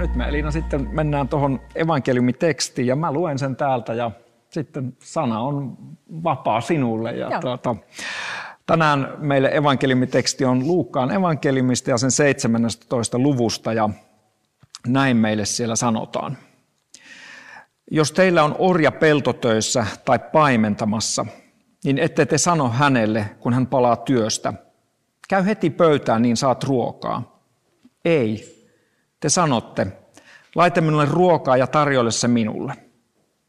Nyt me Elina sitten mennään tuohon evankeliumitekstiin ja mä luen sen täältä ja sitten sana on vapaa sinulle. Ja tuota, tänään meille evankeliumiteksti on Luukkaan evankeliumista ja sen 17. luvusta ja näin meille siellä sanotaan. Jos teillä on orja peltotöissä tai paimentamassa, niin ette te sano hänelle, kun hän palaa työstä. Käy heti pöytään, niin saat ruokaa. Ei, te sanotte, laita minulle ruokaa ja tarjoile se minulle.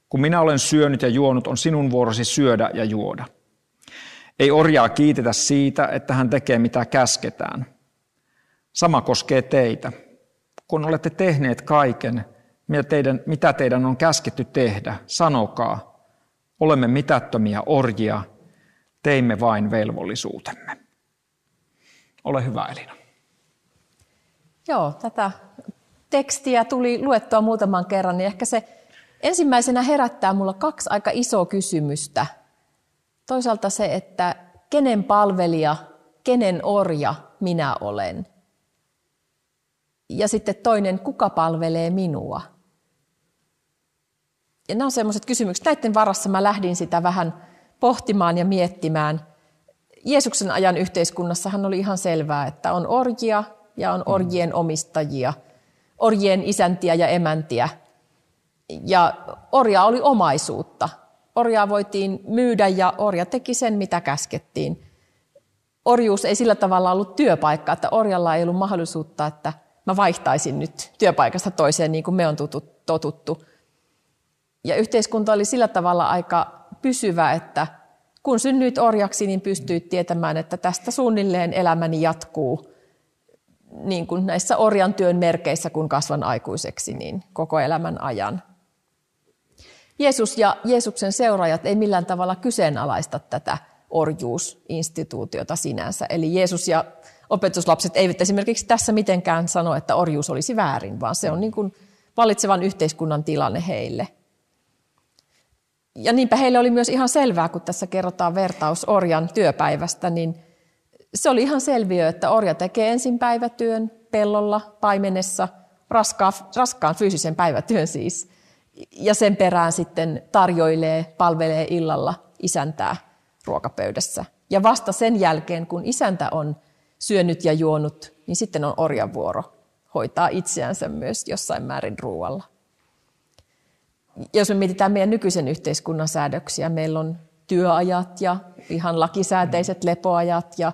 Kun minä olen syönyt ja juonut, on sinun vuorosi syödä ja juoda. Ei orjaa kiitetä siitä, että hän tekee mitä käsketään. Sama koskee teitä. Kun olette tehneet kaiken, mitä teidän, mitä teidän on käsketty tehdä, sanokaa, olemme mitättömiä orjia, teimme vain velvollisuutemme. Ole hyvä Elina. Joo, tätä tekstiä tuli luettua muutaman kerran, niin ehkä se ensimmäisenä herättää mulla kaksi aika isoa kysymystä. Toisaalta se, että kenen palvelija, kenen orja minä olen. Ja sitten toinen, kuka palvelee minua. Ja nämä on sellaiset kysymykset. Näiden varassa mä lähdin sitä vähän pohtimaan ja miettimään. Jeesuksen ajan yhteiskunnassahan oli ihan selvää, että on orjia ja on orjien omistajia – orjien isäntiä ja emäntiä. Ja orja oli omaisuutta. Orjaa voitiin myydä ja orja teki sen, mitä käskettiin. Orjuus ei sillä tavalla ollut työpaikka, että orjalla ei ollut mahdollisuutta, että mä vaihtaisin nyt työpaikasta toiseen niin kuin me on totuttu. Ja yhteiskunta oli sillä tavalla aika pysyvä, että kun synnyit orjaksi, niin pystyit tietämään, että tästä suunnilleen elämäni jatkuu – niin kuin näissä orjan työn merkeissä, kun kasvan aikuiseksi, niin koko elämän ajan. Jeesus ja Jeesuksen seuraajat ei millään tavalla kyseenalaista tätä orjuusinstituutiota sinänsä. Eli Jeesus ja opetuslapset eivät esimerkiksi tässä mitenkään sano, että orjuus olisi väärin, vaan se on niin kuin valitsevan yhteiskunnan tilanne heille. Ja niinpä heille oli myös ihan selvää, kun tässä kerrotaan vertaus orjan työpäivästä, niin se oli ihan selviö, että orja tekee ensin päivätyön pellolla, paimenessa, raskaan, raskaan fyysisen päivätyön siis, ja sen perään sitten tarjoilee, palvelee illalla isäntää ruokapöydässä. Ja vasta sen jälkeen, kun isäntä on syönyt ja juonut, niin sitten on orjan vuoro hoitaa itseänsä myös jossain määrin ruoalla. Jos me mietitään meidän nykyisen yhteiskunnan säädöksiä, meillä on työajat ja ihan lakisääteiset lepoajat ja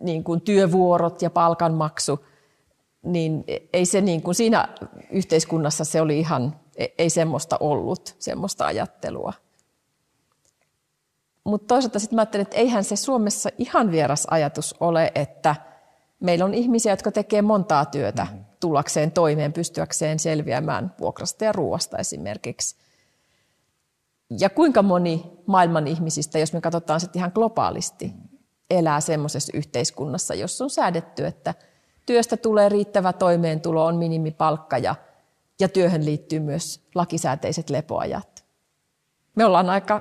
niin kuin työvuorot ja palkanmaksu, niin ei se niin kuin siinä yhteiskunnassa se oli ihan, ei semmoista ollut, semmoista ajattelua. Mutta toisaalta sitten mä ajattelin, että eihän se Suomessa ihan vieras ajatus ole, että meillä on ihmisiä, jotka tekee montaa työtä mm-hmm. tullakseen toimeen, pystyäkseen selviämään vuokrasta ja ruoasta esimerkiksi. Ja kuinka moni maailman ihmisistä, jos me katsotaan sitten ihan globaalisti, elää semmoisessa yhteiskunnassa, jossa on säädetty, että työstä tulee riittävä toimeentulo, on minimipalkka ja, ja työhön liittyy myös lakisääteiset lepoajat. Me ollaan aika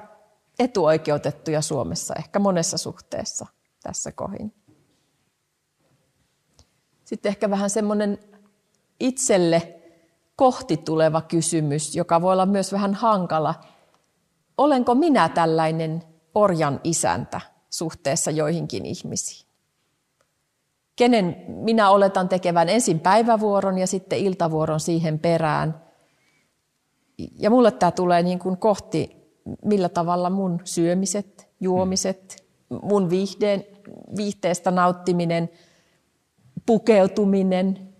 etuoikeutettuja Suomessa, ehkä monessa suhteessa tässä kohin. Sitten ehkä vähän semmoinen itselle kohti tuleva kysymys, joka voi olla myös vähän hankala. Olenko minä tällainen orjan isäntä? Suhteessa joihinkin ihmisiin. Kenen minä oletan tekevän ensin päivävuoron ja sitten iltavuoron siihen perään. Ja mulle tämä tulee niin kuin kohti, millä tavalla mun syömiset, juomiset, mun viihdeen, viihteestä nauttiminen, pukeutuminen,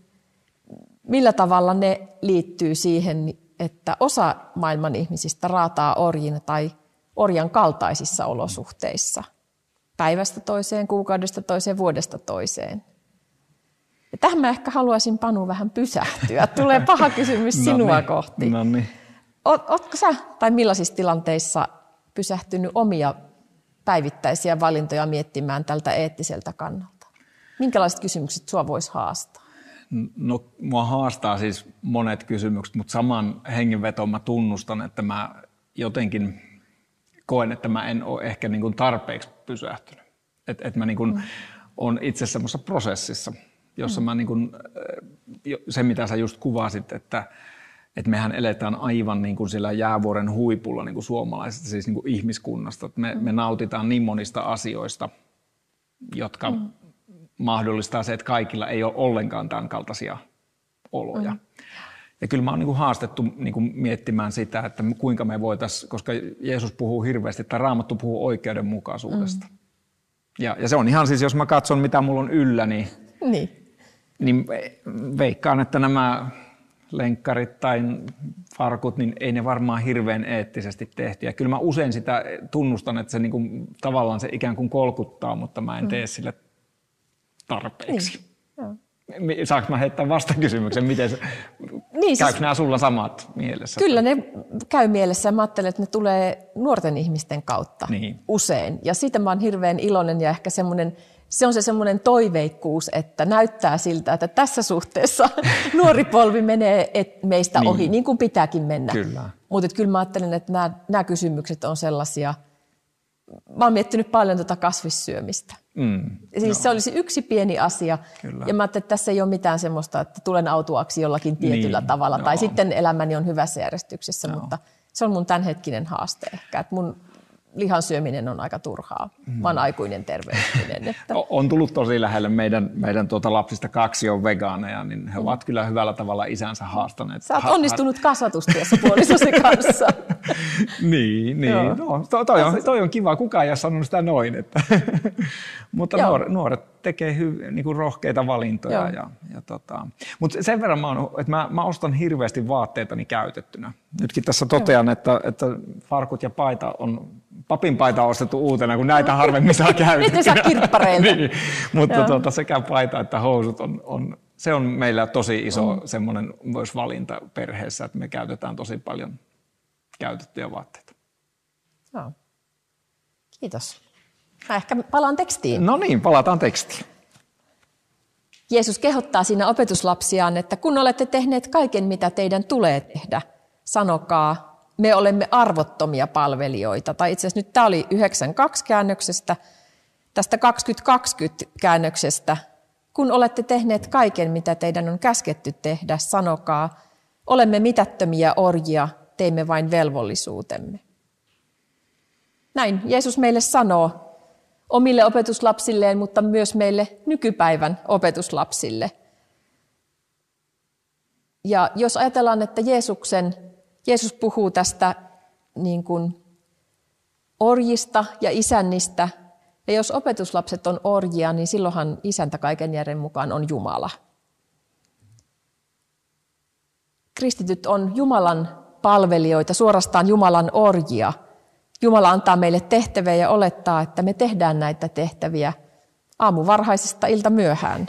millä tavalla ne liittyy siihen, että osa maailman ihmisistä raataa orjin tai orjan kaltaisissa olosuhteissa – päivästä toiseen, kuukaudesta toiseen, vuodesta toiseen. Ja tähän mä ehkä haluaisin Panu vähän pysähtyä. Tulee paha kysymys sinua no niin, kohti. No niin. Oletko sä tai millaisissa tilanteissa pysähtynyt omia päivittäisiä valintoja miettimään tältä eettiseltä kannalta? Minkälaiset kysymykset sua voisi haastaa? No, mua haastaa siis monet kysymykset, mutta saman hengenvetoon mä tunnustan, että mä jotenkin koen, että mä en ole ehkä niin kuin tarpeeksi pysähtynyt. Että et mä niin kuin mm. on itse semmoisessa prosessissa, jossa mm. mä niin kuin, se mitä sä just kuvasit, että, että mehän eletään aivan niin kuin sillä jäävuoren huipulla niin kuin suomalaisesta, siis niin kuin ihmiskunnasta. Että me, mm. me nautitaan niin monista asioista, jotka mm. mahdollistaa se, että kaikilla ei ole ollenkaan tämän kaltaisia oloja. Mm. Ja kyllä mä oon niin kuin haastettu niin kuin miettimään sitä, että kuinka me voitaisiin, koska Jeesus puhuu hirveästi, tai Raamattu puhuu oikeudenmukaisuudesta. Mm. Ja, ja se on ihan siis, jos mä katson mitä mulla on yllä, niin, niin. niin veikkaan, että nämä lenkkarit tai farkut, niin ei ne varmaan hirveän eettisesti tehty. Ja kyllä mä usein sitä tunnustan, että se niin kuin, tavallaan se ikään kuin kolkuttaa, mutta mä en mm. tee sille tarpeeksi. Niin. Saanko mä heittää vastakysymyksen? Miten se, niin, käykö siis, nämä sulla samat mielessä? Kyllä ne käy mielessä. Mä ajattelen, että ne tulee nuorten ihmisten kautta niin. usein. Ja siitä mä oon hirveän iloinen ja ehkä semmoinen, se on se semmoinen toiveikkuus, että näyttää siltä, että tässä suhteessa nuori polvi menee et meistä niin. ohi, niin kuin pitääkin mennä. Kyllä. Mutta kyllä mä ajattelen, että nämä, nämä kysymykset on sellaisia, mä oon miettinyt paljon tuota kasvissyömistä. Mm, siis se olisi yksi pieni asia. Kyllä. Ja mä ajattelin, että tässä ei ole mitään semmoista, että tulen autuaksi jollakin tietyllä niin, tavalla. No. Tai sitten elämäni on hyvässä järjestyksessä, no. mutta se on mun tämänhetkinen haaste ehkä. Että mun lihan syöminen on aika turhaa. Mm. Mä oon aikuinen terveellinen. Että... On tullut tosi lähelle. Meidän, meidän tuota lapsista kaksi on vegaaneja, niin he mm. ovat kyllä hyvällä tavalla isänsä haastaneet. Sä oot onnistunut kasvatustyössä puolisosi kanssa. niin, niin. No, to, toi, on, toi on kiva. Kukaan ei ole sanonut sitä noin. Että Mutta nuoret, nuoret tekee hy, niin kuin rohkeita valintoja. Ja, ja tota. Mutta sen verran mä, on, että mä, mä ostan hirveästi vaatteitani käytettynä. Nytkin tässä totean, että, että farkut ja paita on papin paita on ostettu uutena, kun näitä harvemmin saa käytettyä. Miten saa kirppareilta. niin, mutta tuota, sekä paita että housut on, on, se on meillä tosi iso mm. semmoinen myös valinta perheessä, että me käytetään tosi paljon käytettyjä vaatteita. Joo. Kiitos. Mä ehkä palaan tekstiin. No niin, palataan tekstiin. Jeesus kehottaa siinä opetuslapsiaan, että kun olette tehneet kaiken, mitä teidän tulee tehdä, sanokaa, me olemme arvottomia palvelijoita. Tai itse asiassa nyt tämä oli 92 käännöksestä, tästä 2020 käännöksestä. Kun olette tehneet kaiken, mitä teidän on käsketty tehdä, sanokaa, olemme mitättömiä orjia, teimme vain velvollisuutemme. Näin Jeesus meille sanoo omille opetuslapsilleen, mutta myös meille nykypäivän opetuslapsille. Ja jos ajatellaan, että Jeesuksen Jeesus puhuu tästä niin kuin orjista ja isännistä. Ja jos opetuslapset on orjia, niin silloinhan isäntä kaiken järjen mukaan on Jumala. Kristityt on Jumalan palvelijoita, suorastaan Jumalan orjia. Jumala antaa meille tehtäviä ja olettaa, että me tehdään näitä tehtäviä aamu varhaisesta ilta myöhään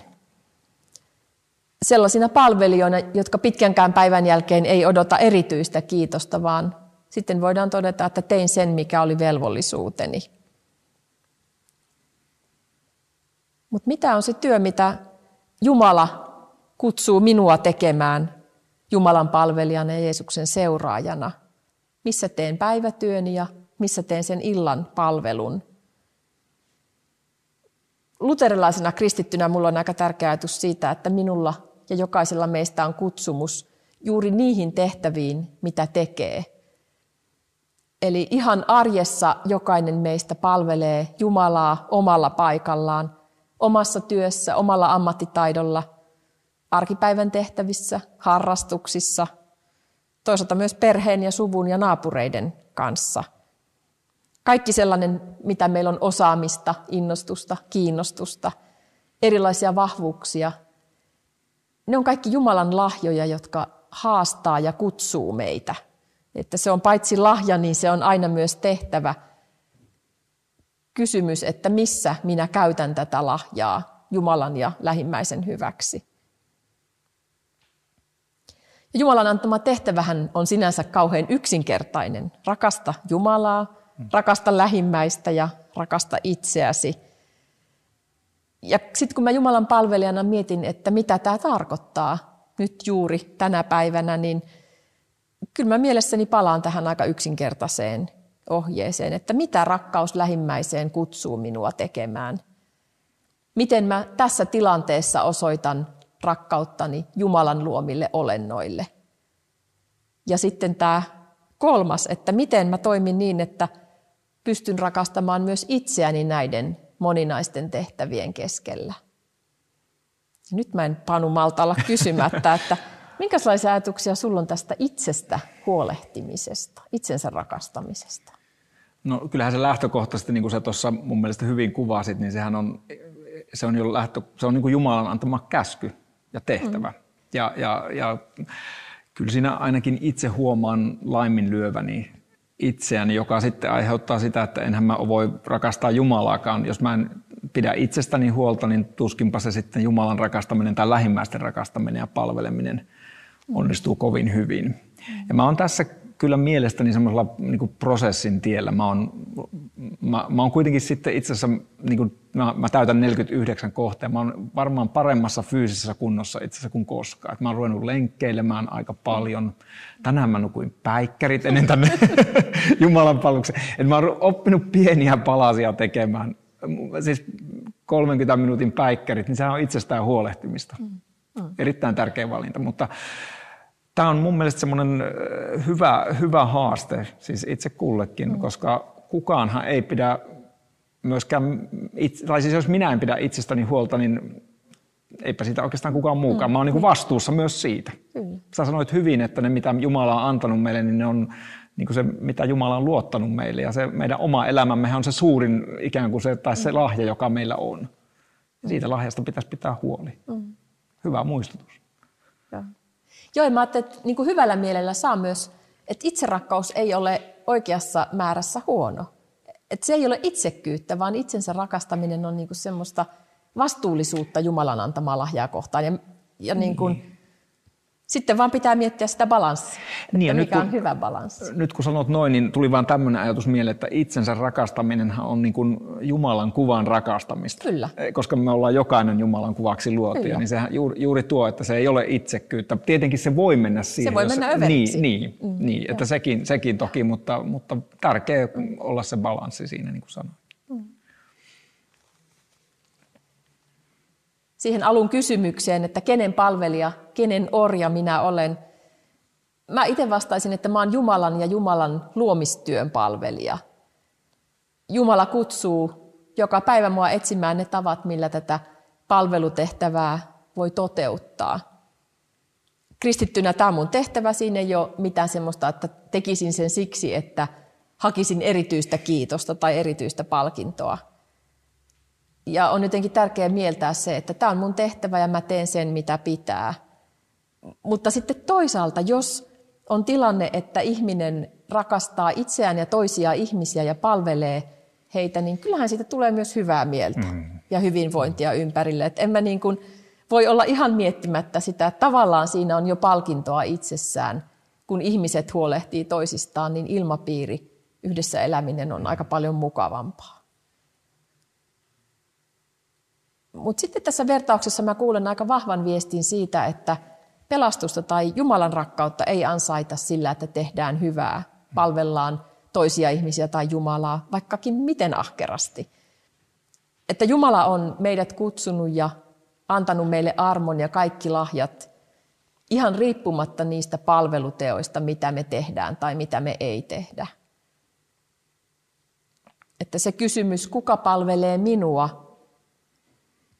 sellaisina palvelijoina, jotka pitkänkään päivän jälkeen ei odota erityistä kiitosta, vaan sitten voidaan todeta, että tein sen, mikä oli velvollisuuteni. Mutta mitä on se työ, mitä Jumala kutsuu minua tekemään Jumalan palvelijana ja Jeesuksen seuraajana? Missä teen päivätyöni ja missä teen sen illan palvelun? Luterilaisena kristittynä minulla on aika tärkeä ajatus siitä, että minulla ja jokaisella meistä on kutsumus juuri niihin tehtäviin, mitä tekee. Eli ihan arjessa jokainen meistä palvelee Jumalaa omalla paikallaan, omassa työssä, omalla ammattitaidolla, arkipäivän tehtävissä, harrastuksissa, toisaalta myös perheen ja suvun ja naapureiden kanssa. Kaikki sellainen, mitä meillä on osaamista, innostusta, kiinnostusta, erilaisia vahvuuksia – ne on kaikki Jumalan lahjoja, jotka haastaa ja kutsuu meitä. Että se on paitsi lahja, niin se on aina myös tehtävä. Kysymys, että missä minä käytän tätä lahjaa Jumalan ja lähimmäisen hyväksi. Ja Jumalan antama tehtävähän on sinänsä kauhean yksinkertainen. Rakasta Jumalaa, rakasta lähimmäistä ja rakasta itseäsi. Ja sitten kun mä Jumalan palvelijana mietin, että mitä tämä tarkoittaa nyt juuri tänä päivänä, niin kyllä mä mielessäni palaan tähän aika yksinkertaiseen ohjeeseen, että mitä rakkaus lähimmäiseen kutsuu minua tekemään. Miten mä tässä tilanteessa osoitan rakkauttani Jumalan luomille olennoille. Ja sitten tämä kolmas, että miten mä toimin niin, että pystyn rakastamaan myös itseäni näiden moninaisten tehtävien keskellä. Nyt mä en Panu malta olla kysymättä, että minkälaisia ajatuksia sulla on tästä itsestä huolehtimisesta, itsensä rakastamisesta? No kyllähän se lähtökohtaisesti, niin kuin sä tuossa mun mielestä hyvin kuvasit, niin sehän on, se on jo lähtö, se on niin kuin Jumalan antama käsky ja tehtävä. Mm. Ja, ja, ja kyllä siinä ainakin itse huomaan laiminlyöväni itseäni, joka sitten aiheuttaa sitä, että enhän mä voi rakastaa Jumalaakaan. Jos mä en pidä itsestäni huolta, niin tuskinpa se sitten Jumalan rakastaminen tai lähimmäisten rakastaminen ja palveleminen onnistuu kovin hyvin. Ja mä oon tässä kyllä mielestäni semmoisella niin prosessin tiellä. Mä oon, mä, mä oon kuitenkin sitten itse asiassa, niin kuin, mä, mä täytän 49 kohtaa. Mä oon varmaan paremmassa fyysisessä kunnossa itse asiassa kuin koskaan. Et mä oon ruvennut lenkkeilemään aika paljon. Tänään mä nukuin päikkärit ennen tänne Jumalan palveluksen. Et mä oon oppinut pieniä palasia tekemään. Siis 30 minuutin päikkärit, niin sehän on itsestään huolehtimista. Mm. Mm. Erittäin tärkeä valinta, mutta Tämä on mun mielestä semmoinen hyvä, hyvä haaste siis itse kullekin, mm. koska kukaanhan ei pidä myöskään, itse, tai siis jos minä en pidä itsestäni huolta, niin eipä siitä oikeastaan kukaan muukaan. Mm. Mä oon niin vastuussa myös siitä. Mm. Sä sanoit hyvin, että ne mitä Jumala on antanut meille, niin ne on niin kuin se, mitä Jumala on luottanut meille. Ja se meidän oma elämämme on se suurin ikään kuin se, tai se mm. lahja, joka meillä on. Ja siitä lahjasta pitäisi pitää huoli. Mm. Hyvä muistutus. Ja. Joo, mä ajattelin, että niin kuin hyvällä mielellä saa myös, että itserakkaus ei ole oikeassa määrässä huono. Että se ei ole itsekkyyttä, vaan itsensä rakastaminen on niin kuin semmoista vastuullisuutta Jumalan antamaa lahjaa kohtaan. Ja, ja niin kuin, sitten vaan pitää miettiä sitä balanssia, niin, että mikä nyt, on hyvä balanssi. Nyt kun sanot noin, niin tuli vaan tämmöinen ajatus mieleen, että itsensä rakastaminen on niin kuin Jumalan kuvan rakastamista. Kyllä. Eh, koska me ollaan jokainen Jumalan kuvaksi luotuja, niin sehän juuri, juuri tuo, että se ei ole itsekyyttä. Tietenkin se voi mennä siihen. Se voi jos, mennä överiksi. Niin, niin, mm, niin että sekin, sekin toki, mutta, mutta tärkeä olla se balanssi siinä, niin kuin sanoin. Siihen alun kysymykseen, että kenen palvelija, kenen orja minä olen. Mä itse vastaisin, että mä oon Jumalan ja Jumalan luomistyön palvelija. Jumala kutsuu joka päivä mua etsimään ne tavat, millä tätä palvelutehtävää voi toteuttaa. Kristittynä tämä on mun tehtävä, siinä ei ole mitään semmoista, että tekisin sen siksi, että hakisin erityistä kiitosta tai erityistä palkintoa ja on jotenkin tärkeää mieltää se, että tämä on mun tehtävä ja mä teen sen, mitä pitää. Mutta sitten toisaalta, jos on tilanne, että ihminen rakastaa itseään ja toisia ihmisiä ja palvelee heitä, niin kyllähän siitä tulee myös hyvää mieltä mm. ja hyvinvointia ympärille. Et en mä niin kuin voi olla ihan miettimättä sitä, että tavallaan siinä on jo palkintoa itsessään. Kun ihmiset huolehtii toisistaan, niin ilmapiiri, yhdessä eläminen on aika paljon mukavampaa. Mutta sitten tässä vertauksessa mä kuulen aika vahvan viestin siitä, että pelastusta tai Jumalan rakkautta ei ansaita sillä, että tehdään hyvää, palvellaan toisia ihmisiä tai Jumalaa, vaikkakin miten ahkerasti. Että Jumala on meidät kutsunut ja antanut meille armon ja kaikki lahjat ihan riippumatta niistä palveluteoista, mitä me tehdään tai mitä me ei tehdä. Että se kysymys, kuka palvelee minua,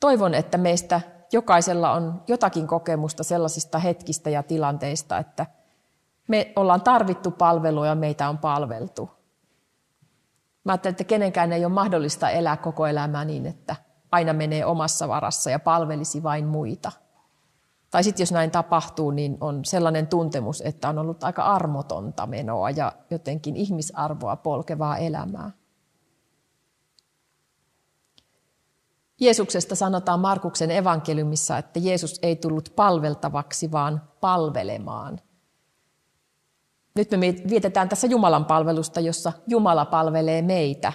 Toivon, että meistä jokaisella on jotakin kokemusta sellaisista hetkistä ja tilanteista, että me ollaan tarvittu palvelua ja meitä on palveltu. Mä ajattelen, että kenenkään ei ole mahdollista elää koko elämää niin, että aina menee omassa varassa ja palvelisi vain muita. Tai sitten jos näin tapahtuu, niin on sellainen tuntemus, että on ollut aika armotonta menoa ja jotenkin ihmisarvoa polkevaa elämää. Jeesuksesta sanotaan Markuksen evankeliumissa, että Jeesus ei tullut palveltavaksi, vaan palvelemaan. Nyt me vietetään tässä Jumalan palvelusta, jossa Jumala palvelee meitä.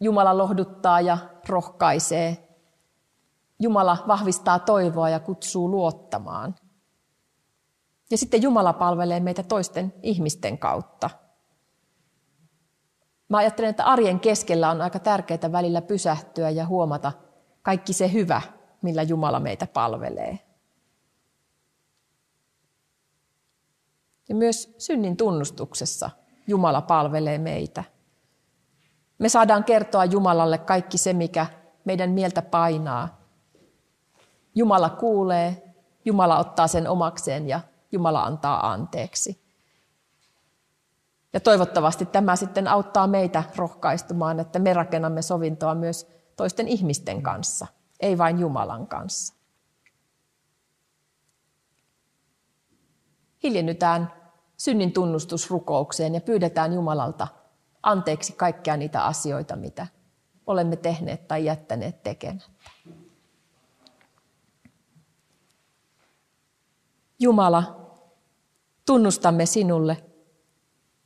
Jumala lohduttaa ja rohkaisee. Jumala vahvistaa toivoa ja kutsuu luottamaan. Ja sitten Jumala palvelee meitä toisten ihmisten kautta. Mä ajattelen, että arjen keskellä on aika tärkeää välillä pysähtyä ja huomata kaikki se hyvä, millä Jumala meitä palvelee. Ja myös synnin tunnustuksessa Jumala palvelee meitä. Me saadaan kertoa Jumalalle kaikki se, mikä meidän mieltä painaa. Jumala kuulee, Jumala ottaa sen omakseen ja Jumala antaa anteeksi. Ja toivottavasti tämä sitten auttaa meitä rohkaistumaan, että me rakennamme sovintoa myös toisten ihmisten kanssa, ei vain Jumalan kanssa. Hiljennytään synnin tunnustusrukoukseen ja pyydetään Jumalalta anteeksi kaikkia niitä asioita, mitä olemme tehneet tai jättäneet tekemättä. Jumala, tunnustamme sinulle,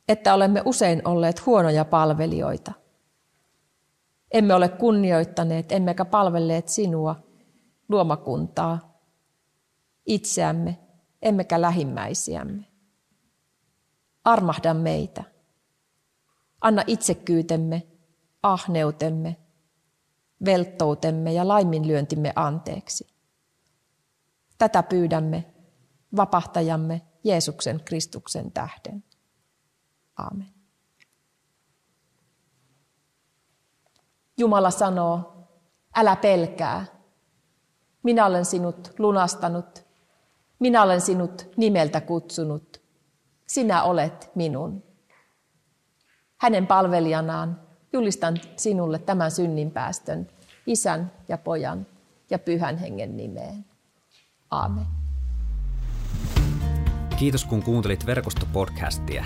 että olemme usein olleet huonoja palvelijoita. Emme ole kunnioittaneet emmekä palvelleet sinua, luomakuntaa, itseämme, emmekä lähimmäisiämme. Armahda meitä. Anna itsekyytemme, ahneutemme, velttoutemme ja laiminlyöntimme anteeksi. Tätä pyydämme vapahtajamme Jeesuksen Kristuksen tähden. Aamen. Jumala sanoo, älä pelkää. Minä olen sinut lunastanut. Minä olen sinut nimeltä kutsunut. Sinä olet minun. Hänen palvelijanaan julistan sinulle tämän synninpäästön isän ja pojan ja pyhän hengen nimeen. Aamen. Kiitos kun kuuntelit verkostopodcastia.